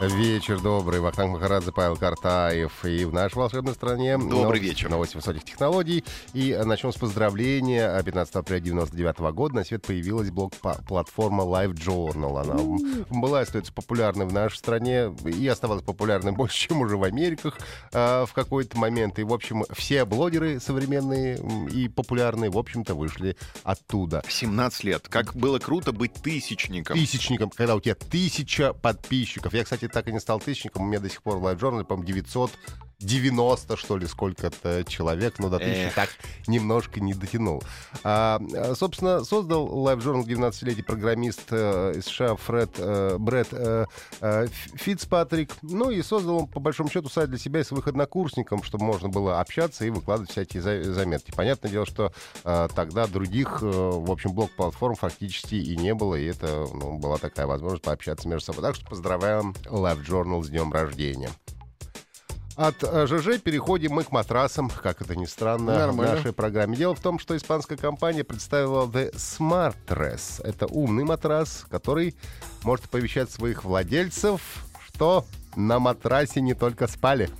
Вечер добрый. Вахтанг Махарадзе, Павел Картаев. И в нашей волшебной стране... Добрый новости- вечер. Новости высоких технологий. И начнем с поздравления. 15 апреля 99 года на свет появилась блог-платформа Live Journal. Она м, была и остается популярной в нашей стране. И оставалась популярной больше, чем уже в Америках э, в какой-то момент. И, в общем, все блогеры современные и популярные, в общем-то, вышли оттуда. 17 лет. Как было круто быть тысячником. тысячником, когда у тебя тысяча подписчиков. Я, кстати, так и не стал тысячником. У меня до сих пор в Live Journal, по-моему, 990, что ли, сколько-то человек, но до тысячи Эх. так немножко не дотянул. А, а, собственно, создал Live Journal 19-летний программист э, из США Фред э, Брэд э, э, Ф- Фицпатрик. Ну и создал он, по большому счету, сайт для себя и своих однокурсников, чтобы можно было общаться и выкладывать всякие за- заметки. Понятное дело, что э, тогда других, э, в общем, блок-платформ фактически и не было, и это ну, была такая возможность пообщаться между собой. Так что поздравляем Live Journal с днем рождения. От э, ЖЖ переходим мы к матрасам, как это ни странно, Нормально. в нашей программе. Дело в том, что испанская компания представила The Smart Dress. Это умный матрас, который может оповещать своих владельцев, что на матрасе не только спали.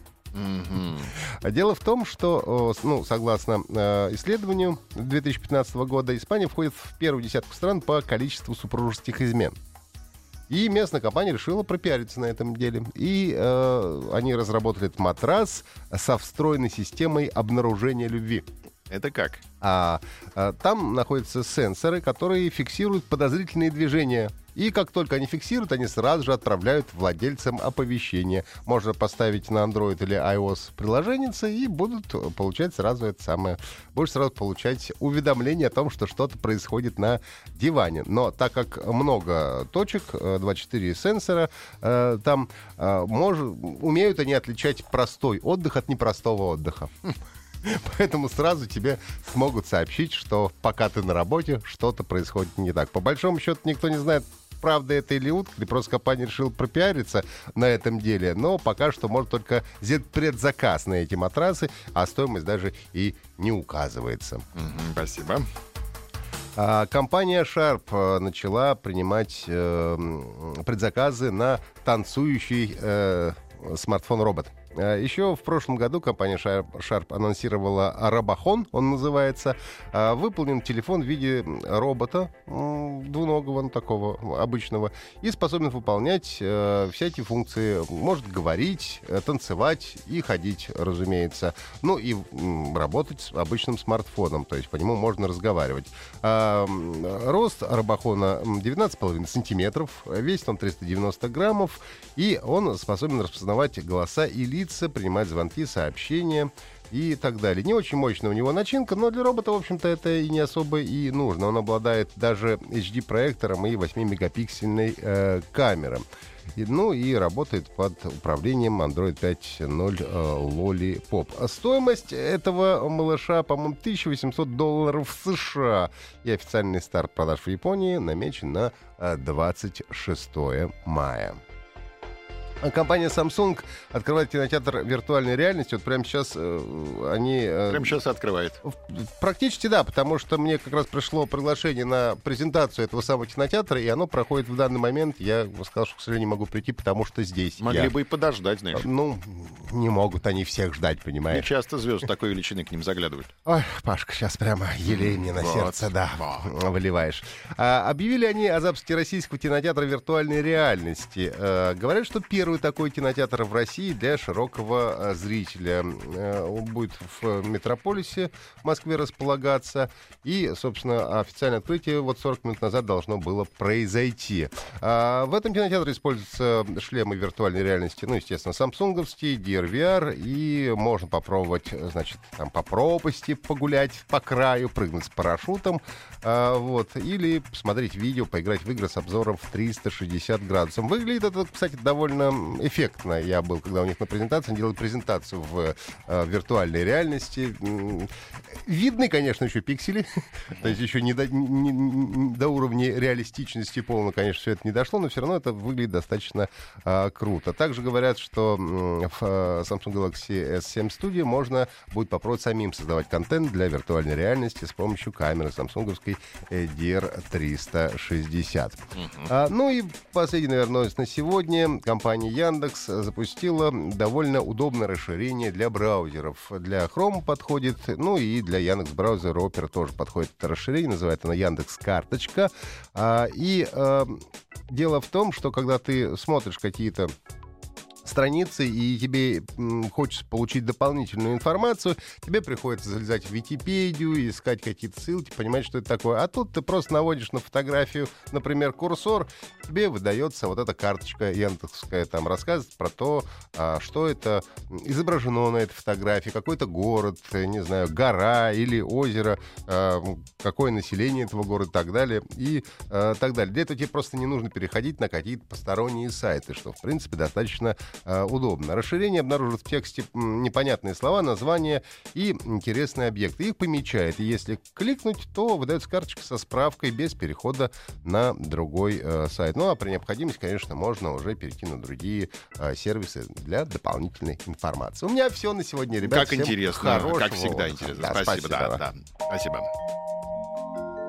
А Дело в том, что, э, ну, согласно э, исследованию 2015 года, Испания входит в первую десятку стран по количеству супружеских измен. И местная компания решила пропиариться на этом деле. И э, они разработали этот матрас со встроенной системой обнаружения любви. Это как? А, а, там находятся сенсоры, которые фиксируют подозрительные движения. И как только они фиксируют, они сразу же отправляют владельцам оповещение. Можно поставить на Android или iOS приложение и будут получать сразу это самое. Будешь сразу получать уведомление о том, что что-то происходит на диване. Но так как много точек, э, 24 сенсора, э, там э, мож- умеют они отличать простой отдых от непростого отдыха. Поэтому сразу тебе смогут сообщить, что пока ты на работе, что-то происходит не так. По большому счету никто не знает, правда это или утка, или просто компания решила пропиариться на этом деле. Но пока что может только сделать предзаказ на эти матрасы, а стоимость даже и не указывается. Спасибо. А, Компания Sharp э, начала принимать э, предзаказы на танцующий э, смартфон-робот. Э, Еще в прошлом году компания Sharp, анонсировала Рабахон, он называется. А, Выполнен телефон в виде робота двуногого, ну, такого обычного, и способен выполнять э, эти функции. Может говорить, э, танцевать и ходить, разумеется. Ну и работать с обычным смартфоном, то есть по нему можно разговаривать. А, рост Рабахона м, 19,5 сантиметров, весит он 390 граммов, и он способен распознавать голоса и лица, принимать звонки, сообщения и так далее. Не очень мощная у него начинка, но для робота, в общем-то, это и не особо и нужно. Он обладает даже HD-проектором и 8-мегапиксельной э, камерой. И, ну и работает под управлением Android 5.0 э, Lollipop. А стоимость этого малыша, по-моему, 1800 долларов США. И официальный старт продаж в Японии намечен на э, 26 мая. А Компания Samsung открывает кинотеатр виртуальной реальности. Вот прямо сейчас э, они... э, Прямо сейчас открывает. в- Практически да, потому что мне как раз пришло приглашение на презентацию этого самого кинотеатра, и оно проходит в данный момент. Я сказал, что, к сожалению, не могу прийти, потому что здесь Могли я. бы и подождать, знаешь. Ну, не могут они всех ждать, Не понимаешь? часто звезды такой величины к ним заглядывают. Ой, Пашка, сейчас прямо елей мне на Вот, сердце, да, вот. выливаешь. А, объявили они о запуске российского кинотеатра виртуальной реальности. Э, говорят, что первый такой кинотеатр в России для широкого э, зрителя. Э, он будет в Метрополисе в Москве располагаться. И, собственно, официальное открытие вот 40 минут назад должно было произойти. А, в этом кинотеатре используются шлемы виртуальной реальности, ну, естественно, самсунговские, DRVR, и можно попробовать, значит, там по пропасти погулять по краю, прыгнуть с парашютом, а, вот, или посмотреть видео, поиграть в игры с обзором в 360 градусов. Выглядит это, кстати, довольно эффектно я был, когда у них на презентации, делали презентацию в э, виртуальной реальности. Видны, конечно, еще пиксели, то есть еще не до, не- не- до уровня реалистичности полно, конечно, все это не дошло, но все равно это выглядит достаточно а, круто. Также говорят, что э, Samsung Galaxy S7 Studio можно будет попробовать самим создавать контент для виртуальной реальности с помощью камеры самсунговской э, DR360. А, ну и последний, наверное, новость на сегодня. Компания Яндекс запустила довольно удобное расширение для браузеров. Для Chrome подходит, ну и для Яндекс браузера Opera тоже подходит это расширение. Называется оно Яндекс Карточка. А, и а, дело в том, что когда ты смотришь какие-то страницы, и тебе хочется получить дополнительную информацию, тебе приходится залезать в Википедию, искать какие-то ссылки, понимать, что это такое. А тут ты просто наводишь на фотографию, например, курсор, тебе выдается вот эта карточка яндексская, там рассказывает про то, а, что это изображено на этой фотографии, какой-то город, э, не знаю, гора или озеро, а, какое население этого города и так далее, и а, так далее. Для этого тебе просто не нужно переходить на какие-то посторонние сайты, что, в принципе, достаточно а, удобно. Расширение обнаружит в тексте непонятные слова, названия и интересные объекты. Их помечает. И если кликнуть, то выдается карточка со справкой без перехода на другой э, сайт. Ну а при необходимости, конечно, можно уже перейти на другие э, сервисы для дополнительной информации. У меня все на сегодня, ребята. Как Всем интересно, хорошего как всегда отдыха. интересно. Да, спасибо, да, спасибо. да. Спасибо.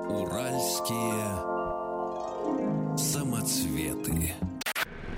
Уральские самоцветы.